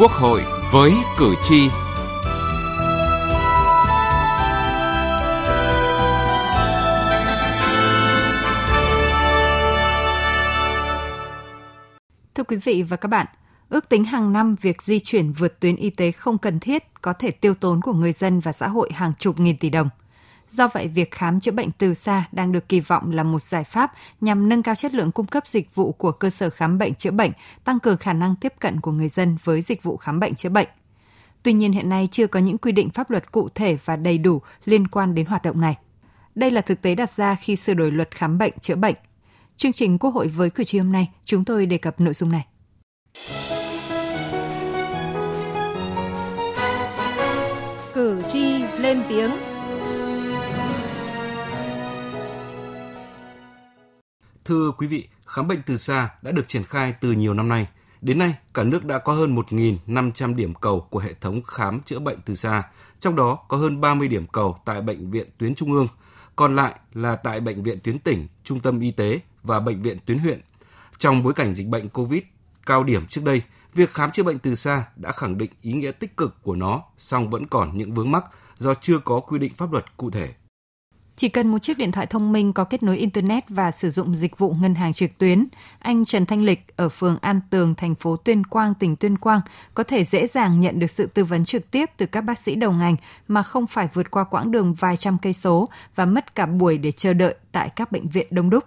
Quốc hội với cử tri. Thưa quý vị và các bạn, ước tính hàng năm việc di chuyển vượt tuyến y tế không cần thiết có thể tiêu tốn của người dân và xã hội hàng chục nghìn tỷ đồng. Do vậy, việc khám chữa bệnh từ xa đang được kỳ vọng là một giải pháp nhằm nâng cao chất lượng cung cấp dịch vụ của cơ sở khám bệnh chữa bệnh, tăng cường khả năng tiếp cận của người dân với dịch vụ khám bệnh chữa bệnh. Tuy nhiên hiện nay chưa có những quy định pháp luật cụ thể và đầy đủ liên quan đến hoạt động này. Đây là thực tế đặt ra khi sửa đổi luật khám bệnh chữa bệnh. Chương trình Quốc hội với cử tri hôm nay, chúng tôi đề cập nội dung này. Cử tri lên tiếng Thưa quý vị, khám bệnh từ xa đã được triển khai từ nhiều năm nay. Đến nay, cả nước đã có hơn 1.500 điểm cầu của hệ thống khám chữa bệnh từ xa, trong đó có hơn 30 điểm cầu tại bệnh viện tuyến trung ương, còn lại là tại bệnh viện tuyến tỉnh, trung tâm y tế và bệnh viện tuyến huyện. Trong bối cảnh dịch bệnh COVID cao điểm trước đây, việc khám chữa bệnh từ xa đã khẳng định ý nghĩa tích cực của nó, song vẫn còn những vướng mắc do chưa có quy định pháp luật cụ thể. Chỉ cần một chiếc điện thoại thông minh có kết nối Internet và sử dụng dịch vụ ngân hàng trực tuyến, anh Trần Thanh Lịch ở phường An Tường, thành phố Tuyên Quang, tỉnh Tuyên Quang có thể dễ dàng nhận được sự tư vấn trực tiếp từ các bác sĩ đầu ngành mà không phải vượt qua quãng đường vài trăm cây số và mất cả buổi để chờ đợi tại các bệnh viện đông đúc.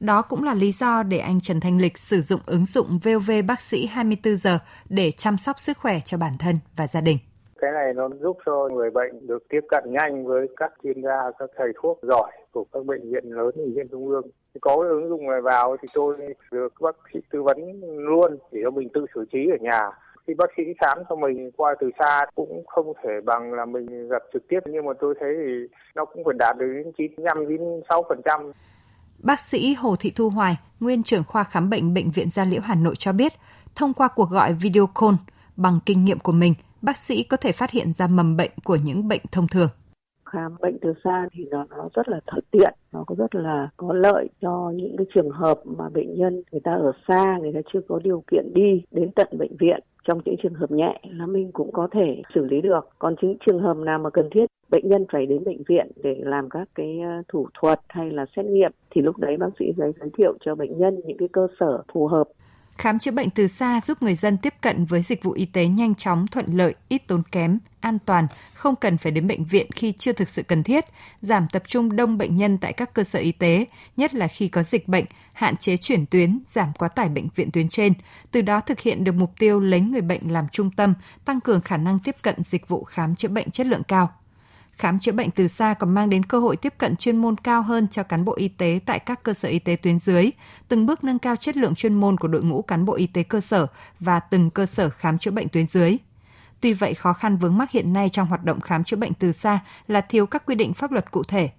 Đó cũng là lý do để anh Trần Thanh Lịch sử dụng ứng dụng VOV bác sĩ 24 giờ để chăm sóc sức khỏe cho bản thân và gia đình. Cái này nó giúp cho người bệnh được tiếp cận nhanh với các chuyên gia, các thầy thuốc giỏi của các bệnh viện lớn, bệnh viện trung ương. Có cái ứng dụng này vào thì tôi được bác sĩ tư vấn luôn để cho mình tự xử trí ở nhà. Khi bác sĩ khám cho mình qua từ xa cũng không thể bằng là mình gặp trực tiếp nhưng mà tôi thấy thì nó cũng phải đạt được đến 95 đến 6%. Bác sĩ Hồ Thị Thu Hoài, nguyên trưởng khoa khám bệnh Bệnh viện Gia Liễu Hà Nội cho biết, thông qua cuộc gọi video call, bằng kinh nghiệm của mình, bác sĩ có thể phát hiện ra mầm bệnh của những bệnh thông thường. Khám bệnh từ xa thì nó, nó rất là thuận tiện, nó có rất là có lợi cho những cái trường hợp mà bệnh nhân người ta ở xa, người ta chưa có điều kiện đi đến tận bệnh viện. Trong những trường hợp nhẹ là mình cũng có thể xử lý được. Còn những trường hợp nào mà cần thiết bệnh nhân phải đến bệnh viện để làm các cái ờ, thủ thuật hay là xét nghiệm thì lúc đấy bác sĩ sẽ giới thiệu cho bệnh nhân những cái cơ sở phù hợp Khám chữa bệnh từ xa giúp người dân tiếp cận với dịch vụ y tế nhanh chóng, thuận lợi, ít tốn kém, an toàn, không cần phải đến bệnh viện khi chưa thực sự cần thiết, giảm tập trung đông bệnh nhân tại các cơ sở y tế, nhất là khi có dịch bệnh, hạn chế chuyển tuyến, giảm quá tải bệnh viện tuyến trên, từ đó thực hiện được mục tiêu lấy người bệnh làm trung tâm, tăng cường khả năng tiếp cận dịch vụ khám chữa bệnh chất lượng cao. Khám chữa bệnh từ xa còn mang đến cơ hội tiếp cận chuyên môn cao hơn cho cán bộ y tế tại các cơ sở y tế tuyến dưới, từng bước nâng cao chất lượng chuyên môn của đội ngũ cán bộ y tế cơ sở và từng cơ sở khám chữa bệnh tuyến dưới. Tuy vậy, khó khăn vướng mắc hiện nay trong hoạt động khám chữa bệnh từ xa là thiếu các quy định pháp luật cụ thể.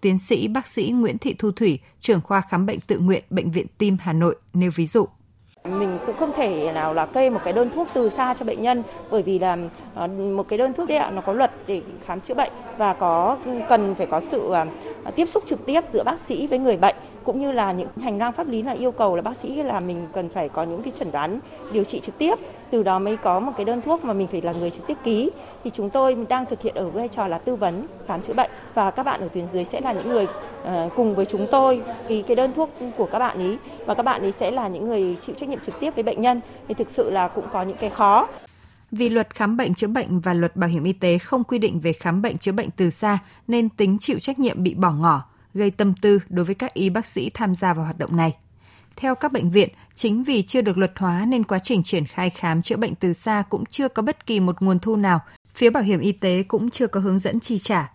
Tiến sĩ bác sĩ Nguyễn Thị Thu Thủy, trưởng khoa khám bệnh tự nguyện Bệnh viện Tim Hà Nội nêu ví dụ. Mình cũng không thể nào là kê một cái đơn thuốc từ xa cho bệnh nhân, bởi vì là ờ, một cái đơn thuốc đấy ạ, nó có luật để khám chữa bệnh và có ừ, cần phải có sự ờ, tiếp xúc trực tiếp giữa bác sĩ với người bệnh, cũng như là những hành lang pháp lý là yêu cầu là bác sĩ là mình cần phải có những cái chẩn đoán điều trị trực tiếp từ đó mới có một cái đơn thuốc mà mình phải là người trực tiếp ký. Thì chúng tôi đang thực hiện ở vai trò là tư vấn, khám chữa bệnh. Và các bạn ở tuyến dưới sẽ là những người ờ, cùng với chúng tôi ký cái đơn thuốc của các bạn ấy. Và các bạn ấy sẽ là những người chịu trách nhiệm trực tiếp với bệnh nhân. Thì thực sự là cũng có những cái khó. Vì luật khám bệnh chữa bệnh và luật bảo hiểm y tế không quy định về khám bệnh chữa bệnh từ xa, nên tính chịu trách nhiệm bị bỏ ngỏ, gây tâm tư đối với các y bác sĩ tham gia vào hoạt động này. Theo các bệnh viện, chính vì chưa được luật hóa nên quá trình triển khai khám chữa bệnh từ xa cũng chưa có bất kỳ một nguồn thu nào, phía bảo hiểm y tế cũng chưa có hướng dẫn chi trả.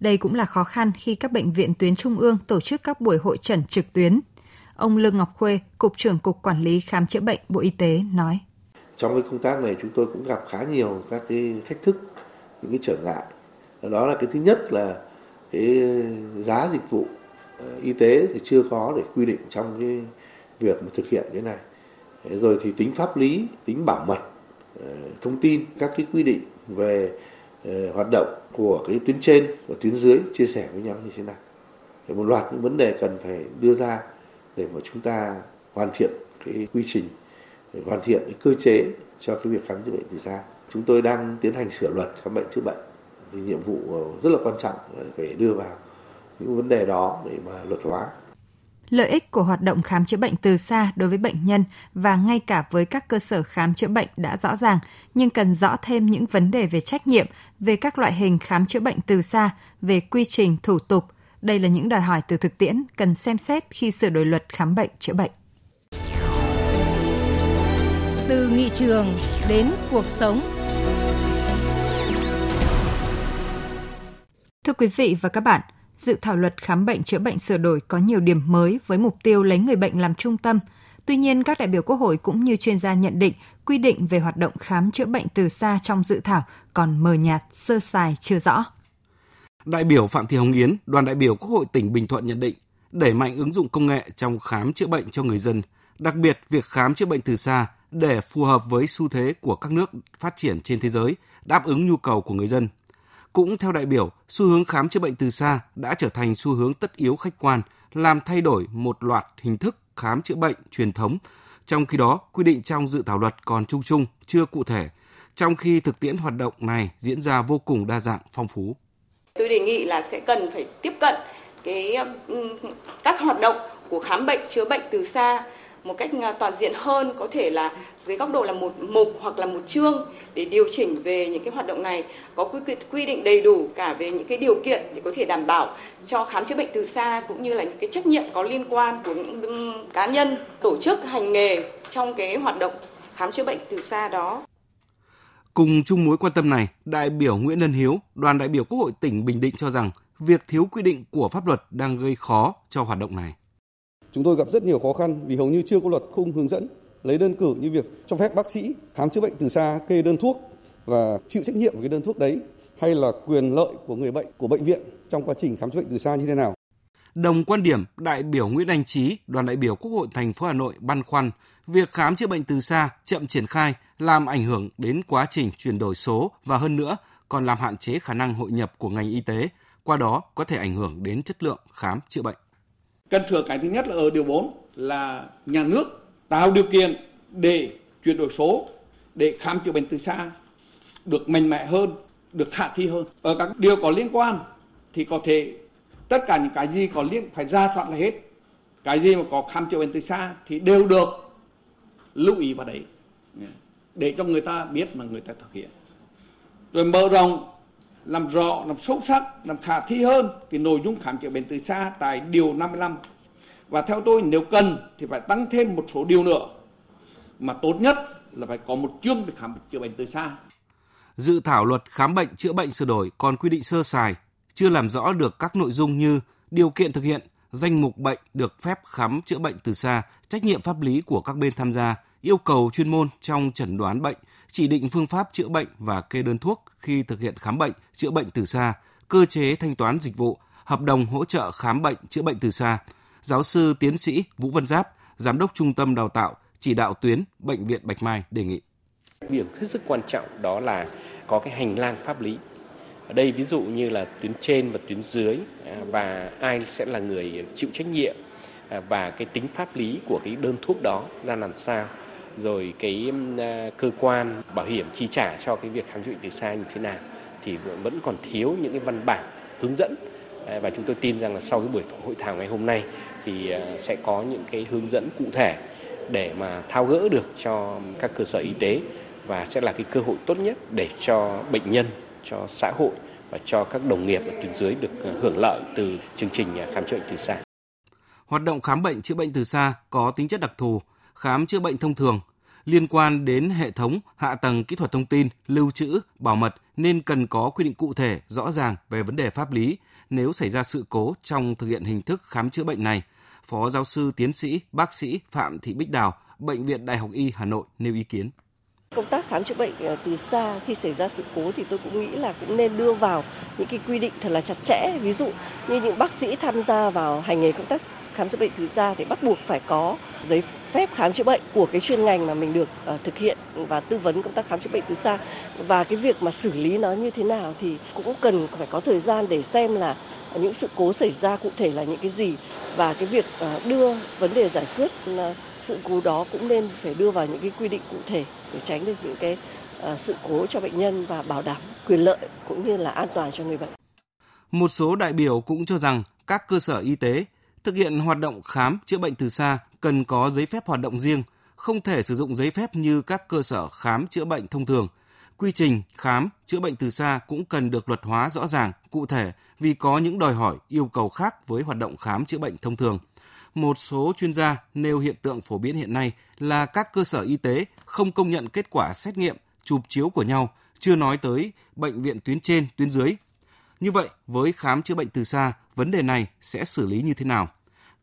Đây cũng là khó khăn khi các bệnh viện tuyến trung ương tổ chức các buổi hội trần trực tuyến. Ông Lương Ngọc Khuê, Cục trưởng Cục Quản lý Khám chữa bệnh Bộ Y tế nói. Trong cái công tác này chúng tôi cũng gặp khá nhiều các cái thách thức, những cái trở ngại. Đó là cái thứ nhất là cái giá dịch vụ ờ, y tế thì chưa có để quy định trong cái việc mà thực hiện cái này rồi thì tính pháp lý, tính bảo mật ờ, thông tin, các cái quy định về ờ, hoạt động của cái tuyến trên và tuyến dưới chia sẻ với nhau như thế nào thì một loạt những vấn đề cần phải đưa ra để mà chúng ta hoàn thiện cái quy trình hoàn thiện cái cơ chế cho cái việc khám chữa bệnh từ xa. Chúng tôi đang tiến hành sửa luật khám bệnh chữa bệnh. Thì nhiệm vụ rất là quan trọng phải đưa vào những vấn đề đó để mà luật hóa. Lợi ích của hoạt động khám chữa bệnh từ xa đối với bệnh nhân và ngay cả với các cơ sở khám chữa bệnh đã rõ ràng, nhưng cần rõ thêm những vấn đề về trách nhiệm, về các loại hình khám chữa bệnh từ xa, về quy trình, thủ tục. Đây là những đòi hỏi từ thực tiễn cần xem xét khi sửa đổi luật khám bệnh chữa bệnh. Từ nghị trường đến cuộc sống. Thưa quý vị và các bạn, dự thảo luật khám bệnh chữa bệnh sửa đổi có nhiều điểm mới với mục tiêu lấy người bệnh làm trung tâm. Tuy nhiên, các đại biểu Quốc hội cũng như chuyên gia nhận định quy định về hoạt động khám chữa bệnh từ xa trong dự thảo còn mờ nhạt, sơ sài, chưa rõ. Đại biểu Phạm Thị Hồng Yến, đoàn đại biểu Quốc hội tỉnh Bình Thuận nhận định, đẩy mạnh ứng dụng công nghệ trong khám chữa bệnh cho người dân, đặc biệt việc khám chữa bệnh từ xa để phù hợp với xu thế của các nước phát triển trên thế giới, đáp ứng nhu cầu của người dân – cũng theo đại biểu, xu hướng khám chữa bệnh từ xa đã trở thành xu hướng tất yếu khách quan, làm thay đổi một loạt hình thức khám chữa bệnh truyền thống. Trong khi đó, quy định trong dự thảo luật còn chung chung, chưa cụ thể, trong khi thực tiễn hoạt động này diễn ra vô cùng đa dạng, phong phú. Tôi đề nghị là sẽ cần phải tiếp cận cái các hoạt động của khám bệnh chữa bệnh từ xa một cách à, toàn diện hơn có thể là dưới góc độ là một mục hoặc là một chương để điều chỉnh về những cái hoạt động này có quy quy định đầy đủ cả về những cái điều kiện để có thể đảm bảo cho khám chữa bệnh từ xa cũng như là những cái trách nhiệm có liên quan của những cá nhân tổ chức hành nghề trong cái hoạt động khám chữa bệnh từ xa đó. Cùng chung mối quan tâm này, đại biểu Nguyễn Lân Hiếu, đoàn đại biểu Quốc hội tỉnh Bình Định cho rằng việc thiếu quy định của pháp luật đang gây khó cho hoạt động này. Chúng tôi gặp rất nhiều khó khăn vì hầu như chưa có luật khung hướng dẫn lấy đơn cử như việc cho phép bác sĩ khám chữa bệnh từ xa kê đơn thuốc và chịu trách nhiệm về cái đơn thuốc đấy hay là quyền lợi của người bệnh của bệnh viện trong quá trình khám chữa bệnh từ xa như thế nào. Đồng quan điểm, đại biểu Nguyễn Anh Trí, đoàn đại biểu Quốc hội thành phố Hà Nội băn khoăn việc khám chữa bệnh từ xa chậm triển khai làm ảnh hưởng đến quá trình chuyển đổi số và hơn nữa còn làm hạn chế khả năng hội nhập của ngành y tế, qua đó có thể ảnh hưởng đến chất lượng khám chữa bệnh cần sửa cái thứ nhất là ở điều 4 là nhà nước tạo điều kiện để chuyển đổi số để khám chữa bệnh từ xa được mạnh mẽ hơn, được khả thi hơn. Ở các điều có liên quan thì có thể tất cả những cái gì có liên phải ra soát là hết. Cái gì mà có khám chữa bệnh từ xa thì đều được lưu ý vào đấy để cho người ta biết mà người ta thực hiện. Rồi mở rộng làm rõ, làm sâu sắc, làm khả thi hơn cái nội dung khám chữa bệnh từ xa tại điều 55. Và theo tôi nếu cần thì phải tăng thêm một số điều nữa. Mà tốt nhất là phải có một chương để khám chữa bệnh từ xa. Dự thảo luật khám bệnh chữa bệnh sửa đổi còn quy định sơ sài, chưa làm rõ được các nội dung như điều kiện thực hiện, danh mục bệnh được phép khám chữa bệnh từ xa, trách nhiệm pháp lý của các bên tham gia, yêu cầu chuyên môn trong chẩn đoán bệnh, chỉ định phương pháp chữa bệnh và kê đơn thuốc khi thực hiện khám bệnh, chữa bệnh từ xa, cơ chế thanh toán dịch vụ, hợp đồng hỗ trợ khám bệnh, chữa bệnh từ xa. Giáo sư tiến sĩ Vũ Văn Giáp, Giám đốc Trung tâm Đào tạo, chỉ đạo tuyến Bệnh viện Bạch Mai đề nghị. điểm hết sức quan trọng đó là có cái hành lang pháp lý. Ở đây ví dụ như là tuyến trên và tuyến dưới à, và ai sẽ là người chịu trách nhiệm à, và cái tính pháp lý của cái đơn thuốc đó ra làm sao rồi cái à, cơ quan bảo hiểm chi trả cho cái việc khám chữa bệnh từ xa như thế nào thì vẫn còn thiếu những cái văn bản hướng dẫn à, và chúng tôi tin rằng là sau cái buổi hội thảo ngày hôm nay thì à, sẽ có những cái hướng dẫn cụ thể để mà thao gỡ được cho các cơ sở y tế và sẽ là cái cơ hội tốt nhất để cho bệnh nhân, cho xã hội và cho các đồng nghiệp ở tuyến dưới được hưởng lợi từ chương trình khám chữa bệnh từ xa. Hoạt động khám bệnh chữa bệnh từ xa có tính chất đặc thù, khám chữa bệnh thông thường liên quan đến hệ thống hạ tầng kỹ thuật thông tin, lưu trữ, bảo mật nên cần có quy định cụ thể, rõ ràng về vấn đề pháp lý nếu xảy ra sự cố trong thực hiện hình thức khám chữa bệnh này. Phó giáo sư tiến sĩ bác sĩ Phạm Thị Bích Đào, Bệnh viện Đại học Y Hà Nội nêu ý kiến. Công tác khám chữa bệnh ờ, từ xa khi xảy ra sự cố thì tôi cũng nghĩ là cũng nên đưa vào những cái quy định thật là chặt chẽ. Ví dụ như những bác sĩ tham gia vào hành nghề công tác khám chữa bệnh từ xa thì bắt buộc phải có giấy phép khám chữa bệnh của cái chuyên ngành mà mình được uh, thực hiện và tư vấn công tác khám chữa bệnh từ xa và cái việc mà xử lý nó như thế nào thì cũng cần phải có thời gian để xem là những sự cố xảy ra cụ thể là những cái gì và cái việc ờ, đưa vấn đề giải quyết ờ, sự cố đó cũng nên phải đưa vào những cái quy định cụ thể để tránh được những cái ờ, sự cố cho bệnh nhân và bảo đảm quyền lợi cũng như là an toàn cho người bệnh. Một số đại biểu cũng cho rằng các cơ sở y tế thực hiện hoạt động khám chữa bệnh từ xa cần có giấy phép hoạt động riêng, không thể sử dụng giấy phép như các cơ sở khám chữa bệnh thông thường. Quy trình khám chữa bệnh từ xa cũng cần được luật hóa rõ ràng, cụ thể vì có những đòi hỏi yêu cầu khác với hoạt động khám chữa bệnh thông thường. Một số chuyên gia nêu hiện tượng phổ biến hiện nay là các cơ sở y tế không công nhận kết quả xét nghiệm, chụp chiếu của nhau, chưa nói tới bệnh viện tuyến trên, tuyến dưới. Như vậy, với khám chữa bệnh từ xa, vấn đề này sẽ xử lý như thế nào?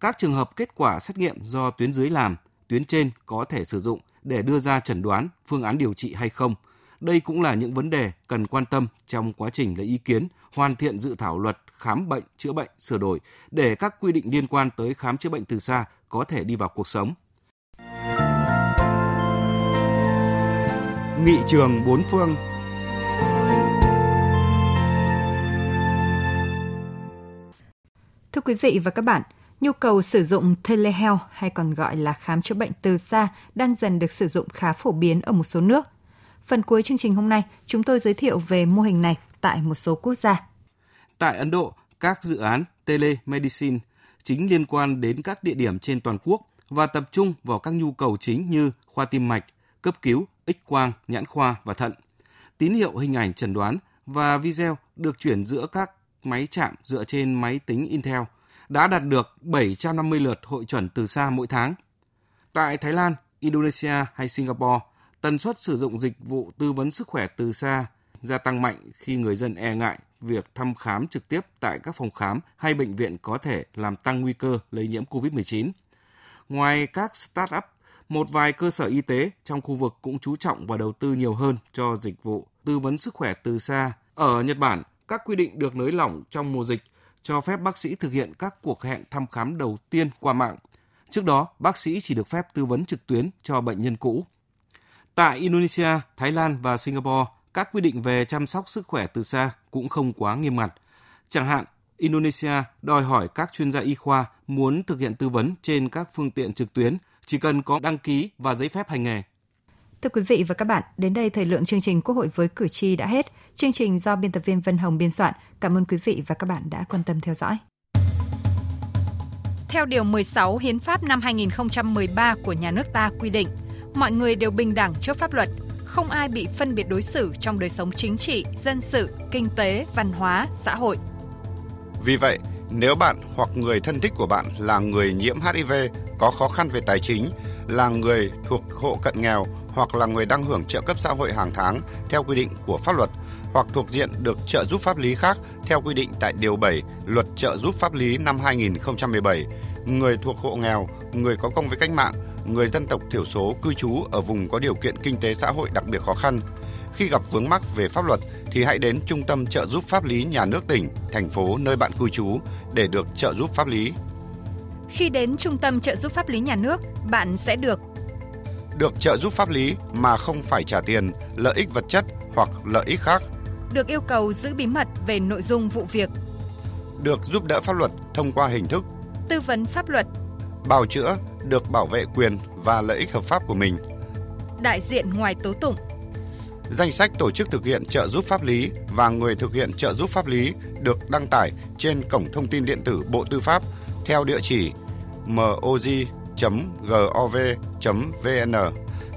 Các trường hợp kết quả xét nghiệm do tuyến dưới làm, tuyến trên có thể sử dụng để đưa ra chẩn đoán, phương án điều trị hay không? Đây cũng là những vấn đề cần quan tâm trong quá trình lấy ý kiến, hoàn thiện dự thảo luật khám bệnh chữa bệnh sửa đổi để các quy định liên quan tới khám chữa bệnh từ xa có thể đi vào cuộc sống. Nghị trường bốn phương Thưa quý vị và các bạn, nhu cầu sử dụng telehealth hay còn gọi là khám chữa bệnh từ xa đang dần được sử dụng khá phổ biến ở một số nước. Phần cuối chương trình hôm nay, chúng tôi giới thiệu về mô hình này tại một số quốc gia. Tại Ấn Độ, các dự án telemedicine chính liên quan đến các địa điểm trên toàn quốc và tập trung vào các nhu cầu chính như khoa tim mạch, cấp cứu, x-quang, nhãn khoa và thận. Tín hiệu hình ảnh chẩn đoán và video được chuyển giữa các máy chạm dựa trên máy tính Intel đã đạt được 750 lượt hội chuẩn từ xa mỗi tháng. Tại Thái Lan, Indonesia hay Singapore, tần suất sử dụng dịch vụ tư vấn sức khỏe từ xa gia tăng mạnh khi người dân e ngại việc thăm khám trực tiếp tại các phòng khám hay bệnh viện có thể làm tăng nguy cơ lây nhiễm COVID-19. Ngoài các start-up, một vài cơ sở y tế trong khu vực cũng chú trọng và đầu tư nhiều hơn cho dịch vụ tư vấn sức khỏe từ xa. Ở Nhật Bản, các quy định được nới lỏng trong mùa dịch cho phép bác sĩ thực hiện các cuộc hẹn thăm khám đầu tiên qua mạng. Trước đó, bác sĩ chỉ được phép tư vấn trực tuyến cho bệnh nhân cũ. Tại Indonesia, Thái Lan và Singapore, các quy định về chăm sóc sức khỏe từ xa cũng không quá nghiêm ngặt. Chẳng hạn, Indonesia đòi hỏi các chuyên gia y khoa muốn thực hiện tư vấn trên các phương tiện trực tuyến chỉ cần có đăng ký và giấy phép hành nghề. Thưa quý vị và các bạn, đến đây thời lượng chương trình Quốc hội với cử tri đã hết. Chương trình do biên tập viên Vân Hồng biên soạn. Cảm ơn quý vị và các bạn đã quan tâm theo dõi. Theo Điều 16 Hiến pháp năm 2013 của nhà nước ta quy định, mọi người đều bình đẳng trước pháp luật, không ai bị phân biệt đối xử trong đời sống chính trị, dân sự, kinh tế, văn hóa, xã hội. Vì vậy, nếu bạn hoặc người thân thích của bạn là người nhiễm HIV, có khó khăn về tài chính, là người thuộc hộ cận nghèo hoặc là người đang hưởng trợ cấp xã hội hàng tháng theo quy định của pháp luật hoặc thuộc diện được trợ giúp pháp lý khác theo quy định tại Điều 7 Luật trợ giúp pháp lý năm 2017, người thuộc hộ nghèo, người có công với cách mạng, người dân tộc thiểu số cư trú ở vùng có điều kiện kinh tế xã hội đặc biệt khó khăn. Khi gặp vướng mắc về pháp luật thì hãy đến Trung tâm trợ giúp pháp lý nhà nước tỉnh, thành phố nơi bạn cư trú để được trợ giúp pháp lý. Khi đến Trung tâm trợ giúp pháp lý nhà nước, bạn sẽ được được trợ giúp pháp lý mà không phải trả tiền, lợi ích vật chất hoặc lợi ích khác. Được yêu cầu giữ bí mật về nội dung vụ việc. Được giúp đỡ pháp luật thông qua hình thức tư vấn pháp luật, bào chữa, được bảo vệ quyền và lợi ích hợp pháp của mình. Đại diện ngoài tố tụng. Danh sách tổ chức thực hiện trợ giúp pháp lý và người thực hiện trợ giúp pháp lý được đăng tải trên cổng thông tin điện tử Bộ Tư pháp theo địa chỉ moj.gov.vn,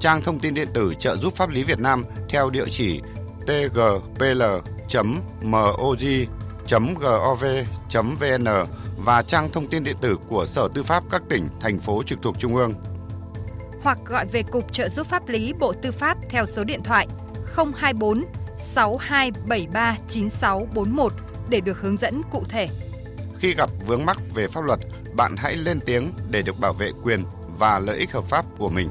trang thông tin điện tử trợ giúp pháp lý Việt Nam theo địa chỉ tgpl.moj.gov.vn và trang thông tin điện tử của Sở Tư pháp các tỉnh, thành phố trực thuộc Trung ương. Hoặc gọi về Cục Trợ giúp pháp lý Bộ Tư pháp theo số điện thoại 024 6273 9641 để được hướng dẫn cụ thể. Khi gặp vướng mắc về pháp luật, bạn hãy lên tiếng để được bảo vệ quyền và lợi ích hợp pháp của mình.